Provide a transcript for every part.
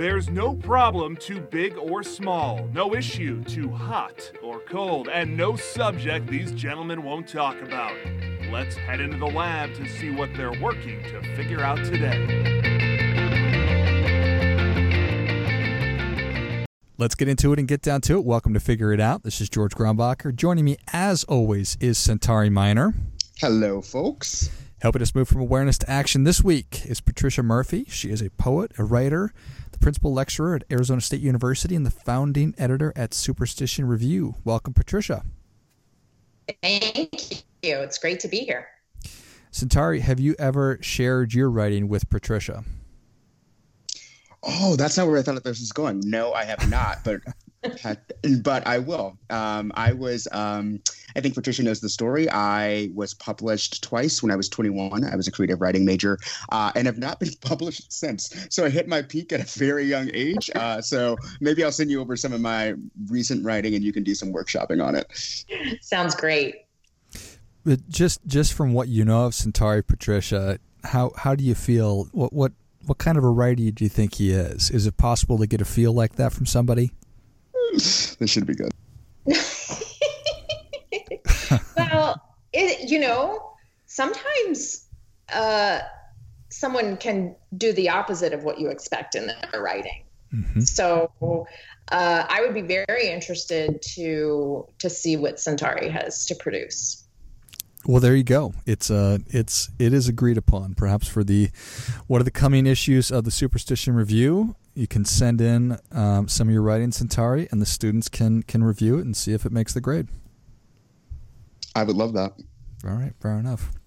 There's no problem too big or small, no issue too hot or cold, and no subject these gentlemen won't talk about. Let's head into the lab to see what they're working to figure out today. Let's get into it and get down to it. Welcome to Figure It Out. This is George Grombacher. Joining me, as always, is Centauri Minor. Hello, folks. Helping us move from awareness to action this week is Patricia Murphy. She is a poet, a writer, the principal lecturer at Arizona State University, and the founding editor at Superstition Review. Welcome, Patricia. Thank you. It's great to be here. Centauri, have you ever shared your writing with Patricia? Oh, that's not where I thought this was going. No, I have not, but but I will. Um, I was. Um, I think Patricia knows the story. I was published twice when I was 21. I was a creative writing major, uh, and have not been published since. So I hit my peak at a very young age. Uh, so maybe I'll send you over some of my recent writing, and you can do some workshopping on it. Sounds great. But just just from what you know of Centauri, Patricia, how how do you feel? What what what kind of a writer do you think he is? Is it possible to get a feel like that from somebody? This should be good. well, it, you know, sometimes uh, someone can do the opposite of what you expect in their writing. Mm-hmm. So uh, I would be very interested to to see what Centauri has to produce. Well, there you go. It's uh, it's it is agreed upon. Perhaps for the what are the coming issues of the Superstition Review, you can send in um, some of your writing, Centauri, and the students can can review it and see if it makes the grade. I would love that. All right, fair enough.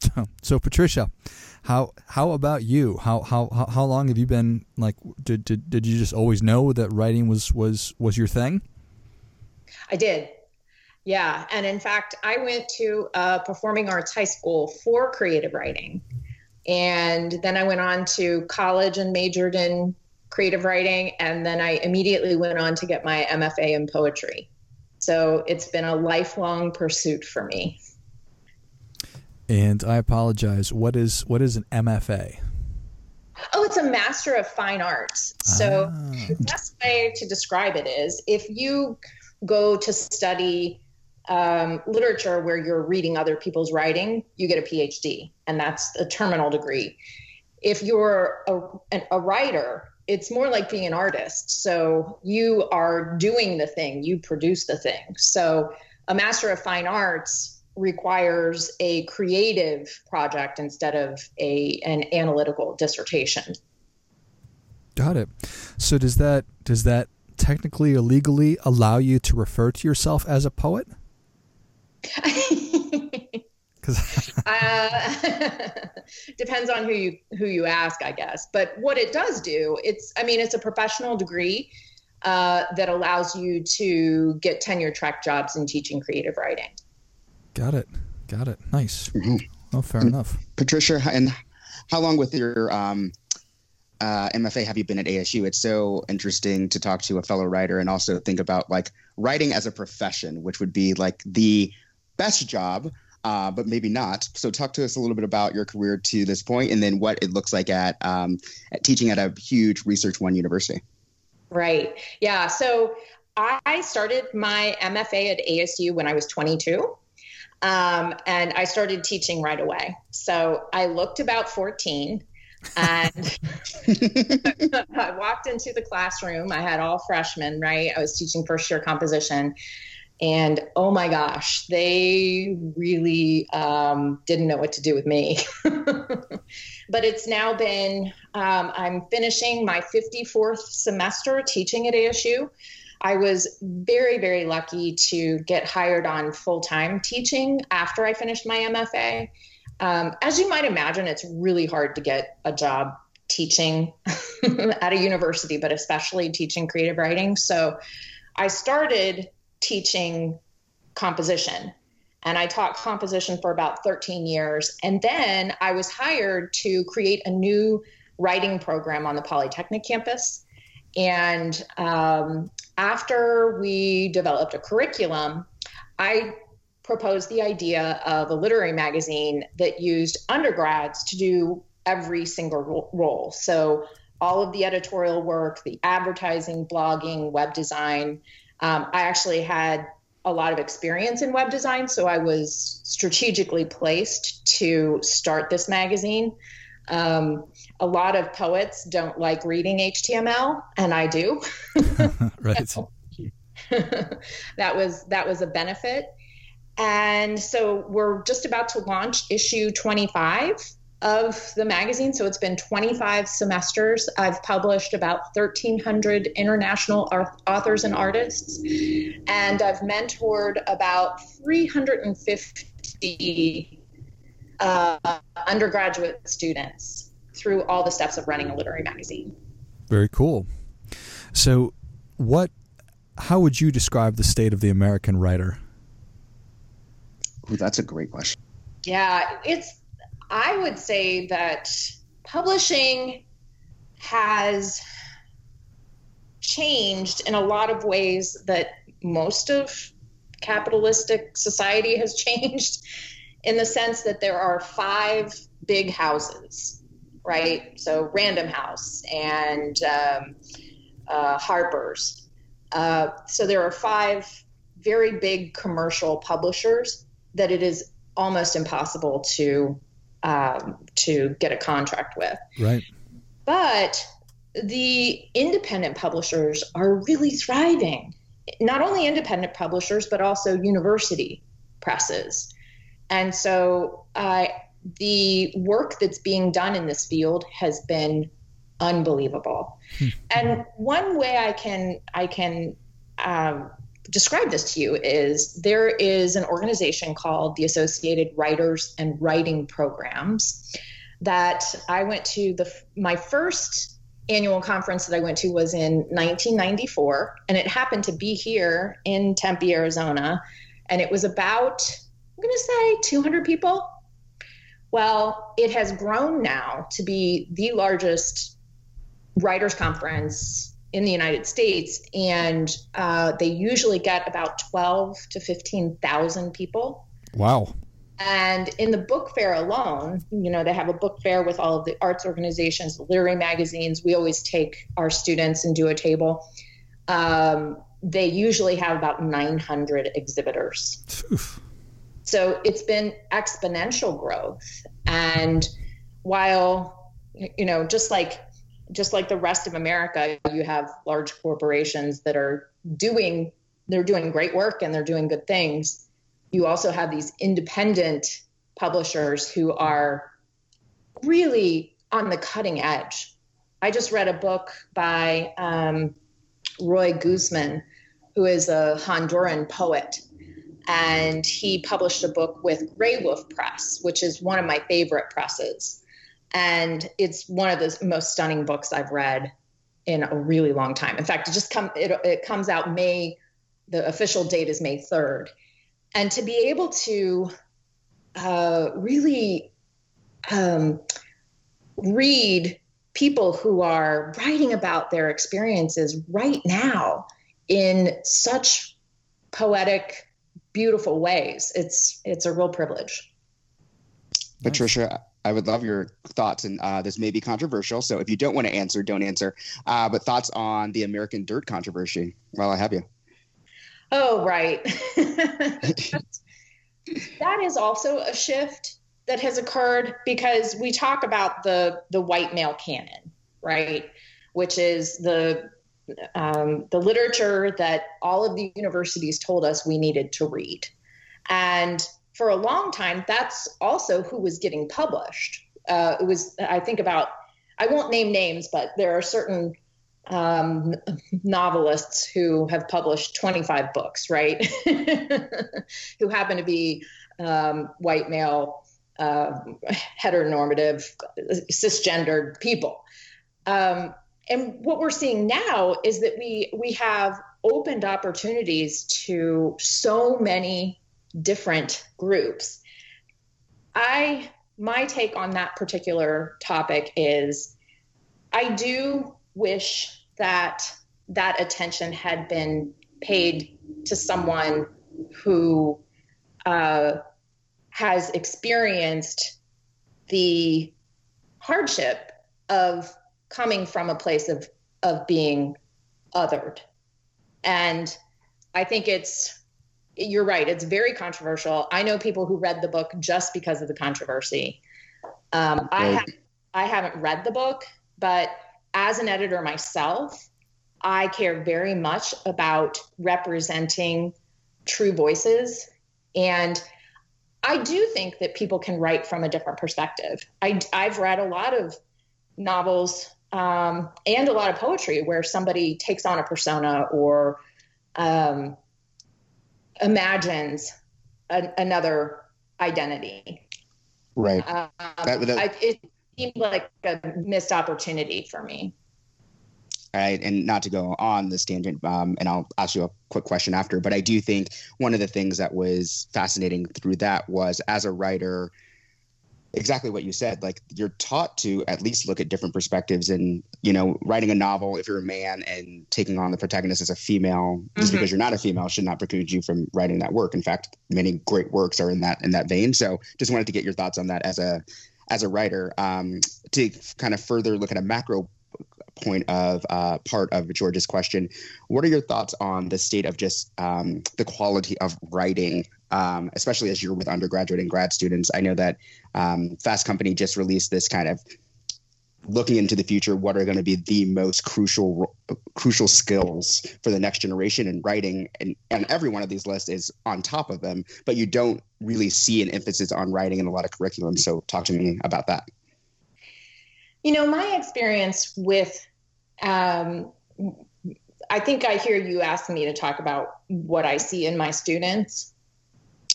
So, Patricia, how how about you? How how how long have you been like? Did did did you just always know that writing was was was your thing? I did. Yeah. And in fact, I went to a performing arts high school for creative writing. And then I went on to college and majored in creative writing. And then I immediately went on to get my MFA in poetry. So it's been a lifelong pursuit for me. And I apologize. What is what is an MFA? Oh, it's a Master of Fine Arts. So ah. the best way to describe it is if you go to study um, literature where you're reading other people's writing, you get a PhD, and that's a terminal degree. If you're a, a writer, it's more like being an artist. So you are doing the thing, you produce the thing. So a Master of Fine Arts requires a creative project instead of a an analytical dissertation. Got it. So does that does that technically or legally allow you to refer to yourself as a poet? uh, depends on who you who you ask, I guess. But what it does do, it's I mean, it's a professional degree uh, that allows you to get tenure track jobs in teaching creative writing. Got it. Got it. Nice. Mm-hmm. Well, fair and enough. Patricia, and how long with your um, uh, MFA have you been at ASU? It's so interesting to talk to a fellow writer and also think about like writing as a profession, which would be like the best job, uh, but maybe not. So, talk to us a little bit about your career to this point, and then what it looks like at, um, at teaching at a huge Research One university. Right. Yeah. So, I started my MFA at ASU when I was 22. Um, and I started teaching right away. So I looked about 14 and I walked into the classroom. I had all freshmen, right? I was teaching first year composition. And oh my gosh, they really um, didn't know what to do with me. but it's now been, um, I'm finishing my 54th semester teaching at ASU. I was very, very lucky to get hired on full time teaching after I finished my MFA. Um, as you might imagine, it's really hard to get a job teaching at a university, but especially teaching creative writing. So I started teaching composition. And I taught composition for about 13 years. And then I was hired to create a new writing program on the Polytechnic campus. And um, after we developed a curriculum, I proposed the idea of a literary magazine that used undergrads to do every single role. So all of the editorial work, the advertising, blogging, web design. Um, I actually had a lot of experience in web design, so I was strategically placed to start this magazine. Um, a lot of poets don't like reading HTML, and I do. right. that was that was a benefit. And so we're just about to launch issue 25 of the magazine. So it's been 25 semesters. I've published about 1,300 international authors and artists, and I've mentored about 350 uh, undergraduate students through all the steps of running a literary magazine. Very cool. So, what? How would you describe the state of the American writer? Ooh, that's a great question. Yeah, it's I would say that publishing has changed in a lot of ways that most of capitalistic society has changed in the sense that there are five big houses, right? So Random House and um, uh, Harper's. Uh, so there are five very big commercial publishers that it is almost impossible to um, to get a contract with. Right. But the independent publishers are really thriving. Not only independent publishers, but also university presses. And so uh, the work that's being done in this field has been unbelievable. Hmm. and one way I can I can um, describe this to you is there is an organization called the Associated Writers and Writing Programs that I went to the my first annual conference that I went to was in 1994 and it happened to be here in Tempe, Arizona and it was about I'm going to say 200 people. Well, it has grown now to be the largest writers conference in the United States, and uh, they usually get about twelve to fifteen thousand people. Wow! And in the book fair alone, you know, they have a book fair with all of the arts organizations, the literary magazines. We always take our students and do a table. Um, they usually have about 900 exhibitors. so it's been exponential growth. And while, you know, just like just like the rest of America, you have large corporations that are doing they're doing great work and they're doing good things. You also have these independent publishers who are really on the cutting edge. I just read a book by um, Roy Guzman, who is a Honduran poet, and he published a book with Graywolf Press, which is one of my favorite presses and it's one of the most stunning books I've read in a really long time. In fact, it just come it, it comes out May. The official date is May third, and to be able to uh, really um, read people who are writing about their experiences right now in such poetic, beautiful ways, it's it's a real privilege. Patricia, I would love your thoughts, and uh, this may be controversial. So if you don't want to answer, don't answer. Uh, but thoughts on the American Dirt controversy while I have you. Oh, right. that is also a shift that has occurred because we talk about the the white male canon, right? Which is the um, the literature that all of the universities told us we needed to read, and for a long time, that's also who was getting published. Uh, it was, I think about, I won't name names, but there are certain um, novelists who have published 25 books, right? who happen to be um, white male, uh, heteronormative, cisgendered people. Um, and what we're seeing now is that we we have opened opportunities to so many different groups. I my take on that particular topic is I do wish that that attention had been paid to someone who uh, has experienced the hardship of coming from a place of of being othered. And I think it's you're right, it's very controversial. I know people who read the book just because of the controversy. Um, I have I haven't read the book, but as an editor myself, I care very much about representing true voices. And I do think that people can write from a different perspective. I, have read a lot of novels um, and a lot of poetry where somebody takes on a persona or um, imagines a, another identity. Right. Um, that, that, I, it seemed like a missed opportunity for me. Right. And not to go on this tangent, um, and I'll ask you a quick question after, but I do think one of the things that was fascinating through that was as a writer, exactly what you said like you're taught to at least look at different perspectives and you know writing a novel if you're a man and taking on the protagonist as a female mm-hmm. just because you're not a female should not preclude you from writing that work in fact many great works are in that in that vein so just wanted to get your thoughts on that as a as a writer um, to kind of further look at a macro point of uh, part of George's question. What are your thoughts on the state of just um, the quality of writing, um, especially as you're with undergraduate and grad students? I know that um, Fast Company just released this kind of looking into the future. What are going to be the most crucial crucial skills for the next generation in writing? And, and every one of these lists is on top of them, but you don't really see an emphasis on writing in a lot of curriculum. So talk to me about that. You know, my experience with, um, I think I hear you asking me to talk about what I see in my students.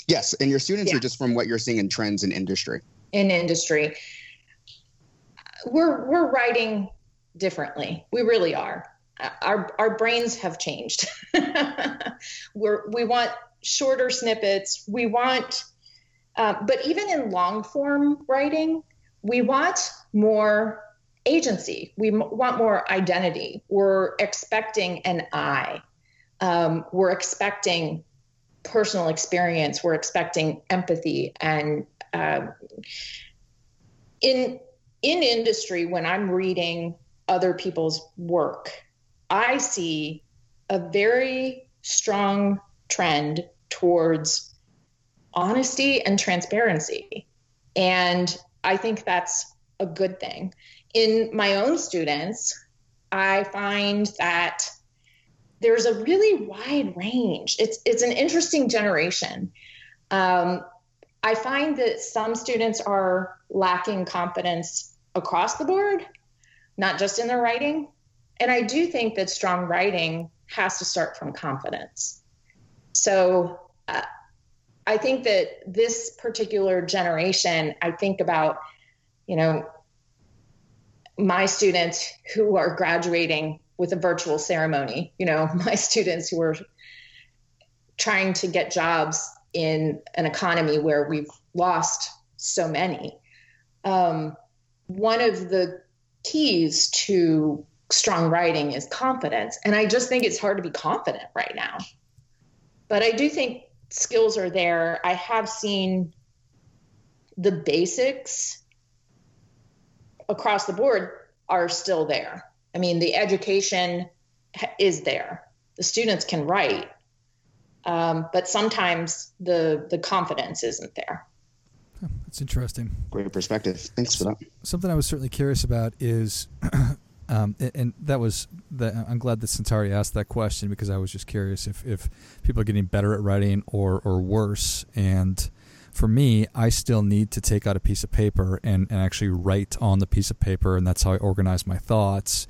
Yes, and your students yeah. are just from what you're seeing in trends in industry. In industry, we're we're writing differently. We really are. Our our brains have changed. we're we want shorter snippets. We want, uh, but even in long form writing, we want more agency. We m- want more identity. We're expecting an I. Um, we're expecting personal experience. We're expecting empathy. And uh, in in industry, when I'm reading other people's work, I see a very strong trend towards honesty and transparency. And I think that's a good thing. In my own students, I find that there's a really wide range. It's it's an interesting generation. Um, I find that some students are lacking confidence across the board, not just in their writing. And I do think that strong writing has to start from confidence. So uh, I think that this particular generation, I think about, you know, my students who are graduating with a virtual ceremony, you know, my students who are trying to get jobs in an economy where we've lost so many. Um, one of the keys to strong writing is confidence. And I just think it's hard to be confident right now. But I do think skills are there. I have seen the basics across the board are still there. I mean, the education is there. The students can write, um, but sometimes the the confidence isn't there. That's interesting. Great perspective. Thanks for that. Something I was certainly curious about is Um, and, and, that was the, I'm glad that Centauri asked that question because I was just curious if, if people are getting better at writing or, or worse. And for me, I still need to take out a piece of paper and, and actually write on the piece of paper, and that's how I organize my thoughts.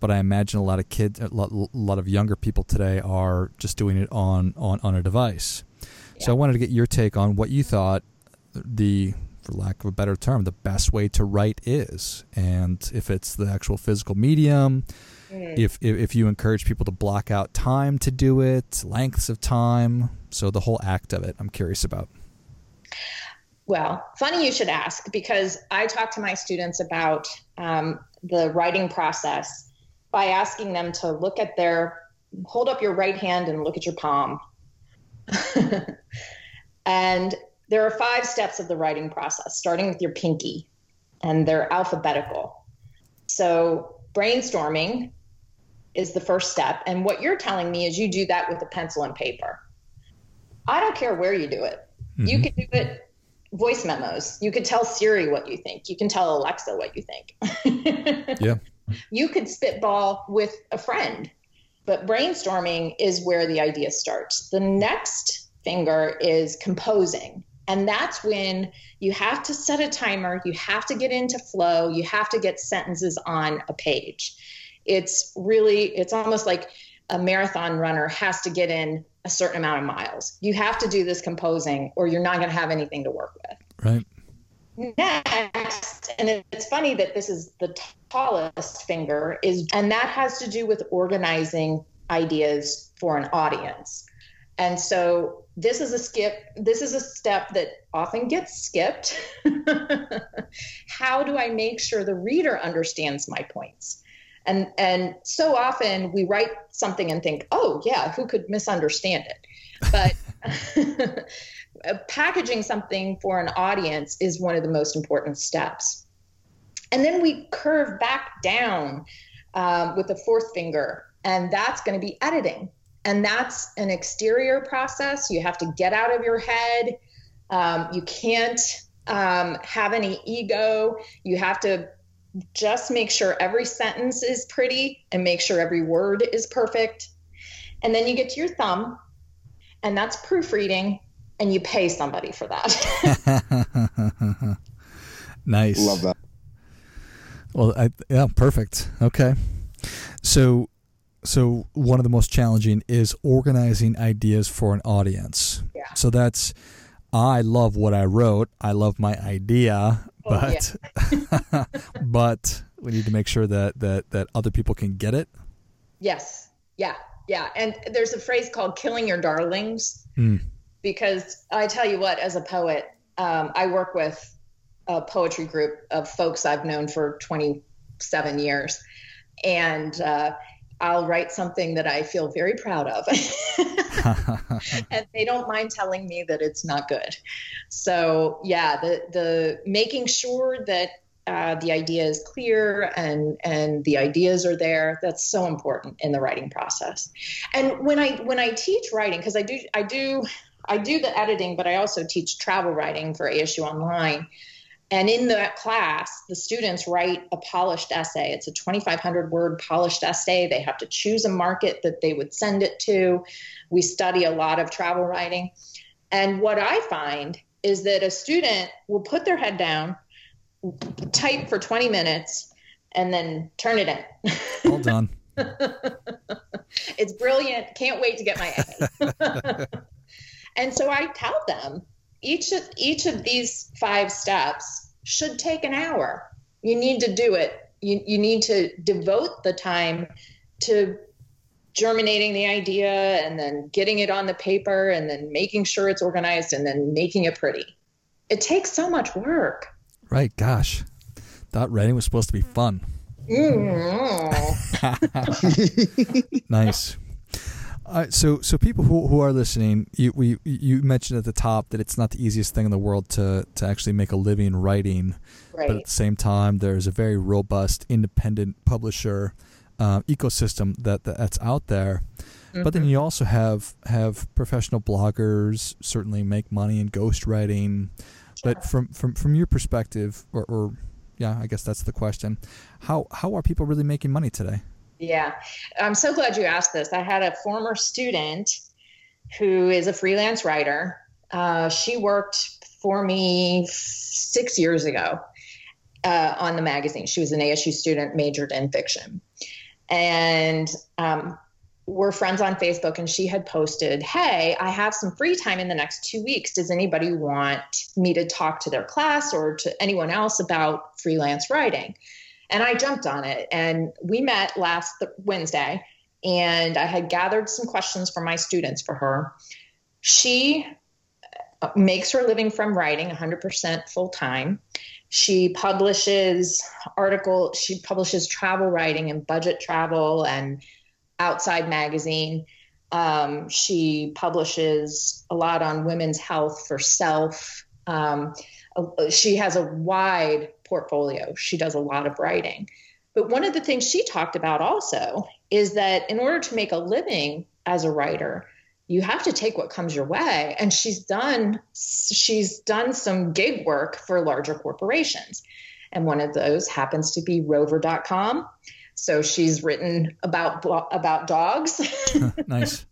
But I imagine a lot of kids, a lot, a lot of younger people today are just doing it on, on, on a device. Yeah. So I wanted to get your take on what you thought the for lack of a better term, the best way to write is. And if it's the actual physical medium, mm. if, if, if you encourage people to block out time to do it, lengths of time, so the whole act of it, I'm curious about. Well, funny you should ask because I talk to my students about um, the writing process by asking them to look at their hold up your right hand and look at your palm. and there are five steps of the writing process, starting with your pinky, and they're alphabetical. So brainstorming is the first step. And what you're telling me is you do that with a pencil and paper. I don't care where you do it. Mm-hmm. You can do it voice memos. You could tell Siri what you think. You can tell Alexa what you think. yeah. You could spitball with a friend. But brainstorming is where the idea starts. The next finger is composing. And that's when you have to set a timer, you have to get into flow, you have to get sentences on a page. It's really, it's almost like a marathon runner has to get in a certain amount of miles. You have to do this composing or you're not going to have anything to work with. Right. Next, and it's funny that this is the tallest finger is and that has to do with organizing ideas for an audience. And so this is a skip this is a step that often gets skipped. How do I make sure the reader understands my points? And and so often we write something and think, "Oh, yeah, who could misunderstand it?" But packaging something for an audience is one of the most important steps. And then we curve back down um, with the fourth finger, and that's going to be editing. And that's an exterior process. You have to get out of your head. Um, you can't um, have any ego. You have to just make sure every sentence is pretty and make sure every word is perfect. And then you get to your thumb, and that's proofreading, and you pay somebody for that. nice. Love that. Well, I, yeah, perfect. Okay. So, so one of the most challenging is organizing ideas for an audience. Yeah. So that's I love what I wrote. I love my idea, oh, but yeah. but we need to make sure that that that other people can get it. Yes. Yeah. Yeah. And there's a phrase called "killing your darlings," mm. because I tell you what, as a poet, um, I work with a poetry group of folks I've known for 27 years, and uh, I'll write something that I feel very proud of. and they don't mind telling me that it's not good. So yeah, the the making sure that uh, the idea is clear and and the ideas are there that's so important in the writing process and when i when i teach writing because i do i do i do the editing but i also teach travel writing for asu online and in that class, the students write a polished essay. It's a 2,500 word polished essay. They have to choose a market that they would send it to. We study a lot of travel writing. And what I find is that a student will put their head down, type for 20 minutes, and then turn it in. Well done. it's brilliant. Can't wait to get my A. and so I tell them each of each of these five steps should take an hour. You need to do it. You, you need to devote the time to germinating the idea and then getting it on the paper and then making sure it's organized and then making it pretty. It takes so much work. Right. Gosh, thought writing was supposed to be fun. Mm. nice. Uh, so, so people who, who are listening, you we you mentioned at the top that it's not the easiest thing in the world to to actually make a living writing, right. but at the same time, there's a very robust independent publisher uh, ecosystem that, that, that's out there. Mm-hmm. But then mm-hmm. you also have have professional bloggers certainly make money in ghostwriting. Sure. But from, from from your perspective, or, or yeah, I guess that's the question. How how are people really making money today? Yeah, I'm so glad you asked this. I had a former student who is a freelance writer. Uh, she worked for me six years ago uh, on the magazine. She was an ASU student, majored in fiction. And um, we're friends on Facebook, and she had posted, Hey, I have some free time in the next two weeks. Does anybody want me to talk to their class or to anyone else about freelance writing? And I jumped on it. And we met last Wednesday, and I had gathered some questions from my students for her. She uh, makes her living from writing 100% full time. She publishes article, she publishes travel writing and budget travel and outside magazine. Um, she publishes a lot on women's health for self. Um, she has a wide portfolio. She does a lot of writing. But one of the things she talked about also is that in order to make a living as a writer, you have to take what comes your way. And she's done she's done some gig work for larger corporations. And one of those happens to be rover.com so she's written about about dogs. Nice.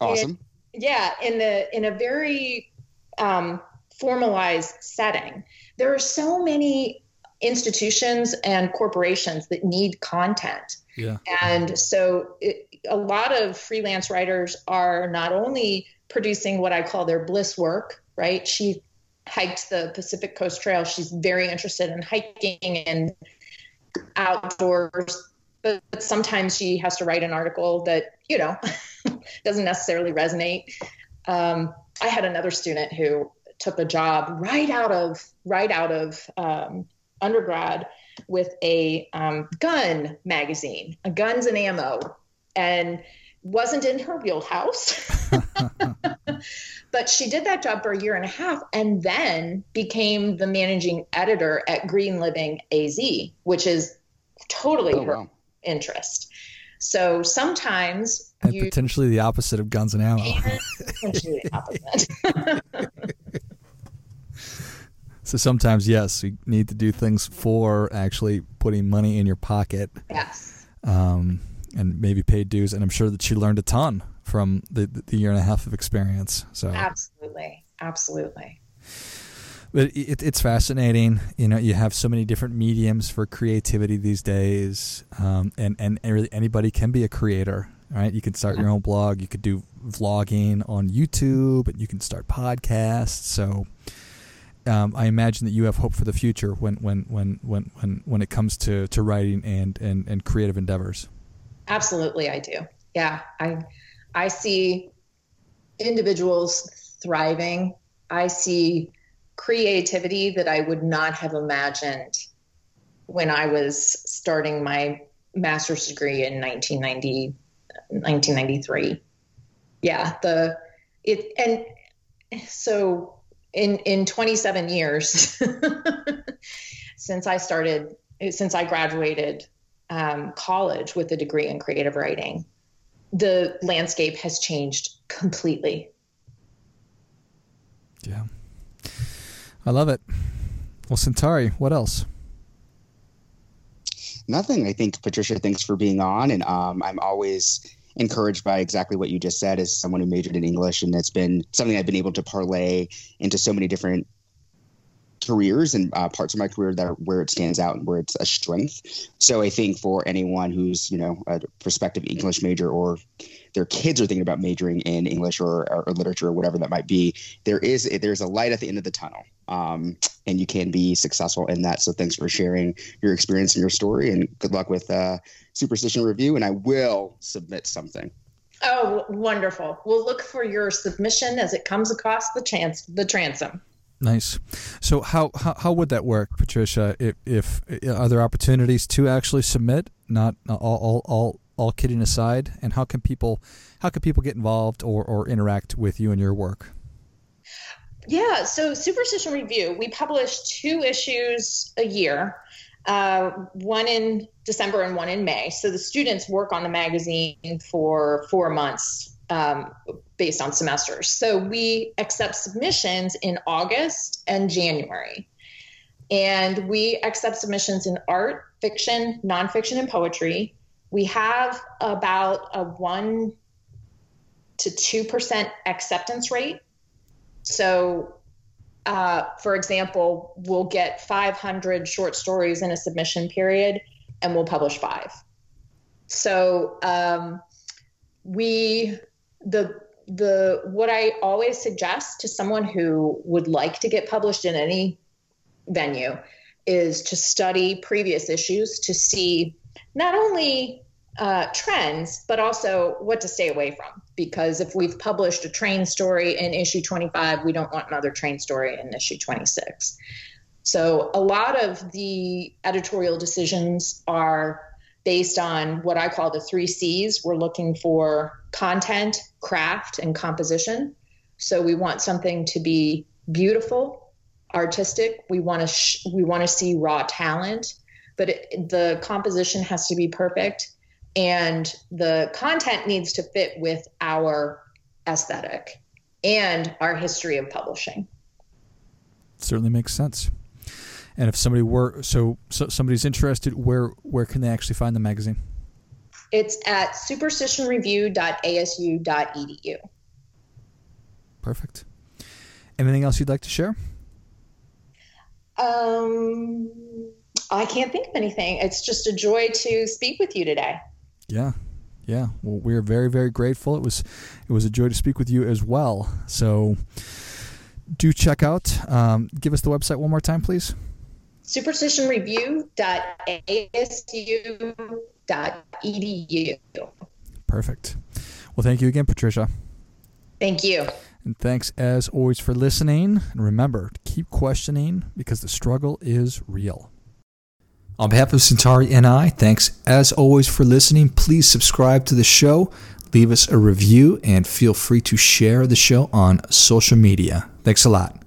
Awesome. Yeah in the in a very um, formalized setting there are so many institutions and corporations that need content yeah. And so it, a lot of freelance writers are not only producing what I call their bliss work, right? She hiked the Pacific Coast Trail. She's very interested in hiking and outdoors, but sometimes she has to write an article that, you know, doesn't necessarily resonate. Um, I had another student who took a job right out of right out of um, undergrad with a um, gun magazine, a guns and ammo, and wasn't in her wheelhouse. but she did that job for a year and a half and then became the managing editor at Green Living AZ, which is totally oh, her wow. interest. So sometimes and you, potentially the opposite of guns and ammo. potentially the opposite. So sometimes, yes, you need to do things for actually putting money in your pocket. Yes. Um, and maybe paid dues. And I'm sure that she learned a ton from the, the year and a half of experience. So absolutely, absolutely. But it, it's fascinating. You know, you have so many different mediums for creativity these days, um, and and really anybody can be a creator. Right? You can start your own blog. You could do vlogging on YouTube, and you can start podcasts. So um, I imagine that you have hope for the future when when when when when, when it comes to, to writing and, and, and creative endeavors. Absolutely, I do. Yeah, I I see individuals thriving. I see creativity that I would not have imagined when I was starting my master's degree in 1990, 1993. Yeah, the it and so in in 27 years since I started since I graduated um, college with a degree in creative writing, the landscape has changed completely. Yeah, I love it. Well, Centauri, what else? Nothing. I think Patricia, thanks for being on, and um, I'm always encouraged by exactly what you just said as someone who majored in English, and it's been something I've been able to parlay into so many different careers and uh, parts of my career that are where it stands out and where it's a strength. So I think for anyone who's you know a prospective English major or their kids are thinking about majoring in English or, or, or literature or whatever that might be, there is there's a light at the end of the tunnel, um, and you can be successful in that. So thanks for sharing your experience and your story, and good luck with uh, Superstition Review. And I will submit something. Oh, wonderful! We'll look for your submission as it comes across the chance the transom. Nice. So how, how how would that work, Patricia? If, if are there opportunities to actually submit? Not all all all, all kidding aside, and how can people how can people get involved or, or interact with you and your work? Yeah, so Superstition Review, we publish two issues a year, uh, one in December and one in May. So the students work on the magazine for four months um, based on semesters. So we accept submissions in August and January. And we accept submissions in art, fiction, nonfiction, and poetry. We have about a 1 to 2% acceptance rate. So, uh, for example, we'll get 500 short stories in a submission period and we'll publish five. So, um, we the the what I always suggest to someone who would like to get published in any venue is to study previous issues to see not only uh, trends but also what to stay away from because if we've published a train story in issue 25 we don't want another train story in issue 26 so a lot of the editorial decisions are based on what I call the three C's. We're looking for content, craft, and composition. So we want something to be beautiful, artistic. We want to sh- we want to see raw talent. but it, the composition has to be perfect and the content needs to fit with our aesthetic and our history of publishing. Certainly makes sense. And if somebody were so, so somebody's interested, where where can they actually find the magazine? It's at superstitionreview.asu.edu. Perfect. Anything else you'd like to share? Um, I can't think of anything. It's just a joy to speak with you today. Yeah, yeah. Well, we are very, very grateful. It was, it was a joy to speak with you as well. So, do check out. Um, give us the website one more time, please. Superstitionreview.asu.edu. Perfect. Well, thank you again, Patricia. Thank you. And thanks as always for listening. And remember to keep questioning because the struggle is real. On behalf of Centauri and I, thanks as always for listening. Please subscribe to the show, leave us a review, and feel free to share the show on social media. Thanks a lot.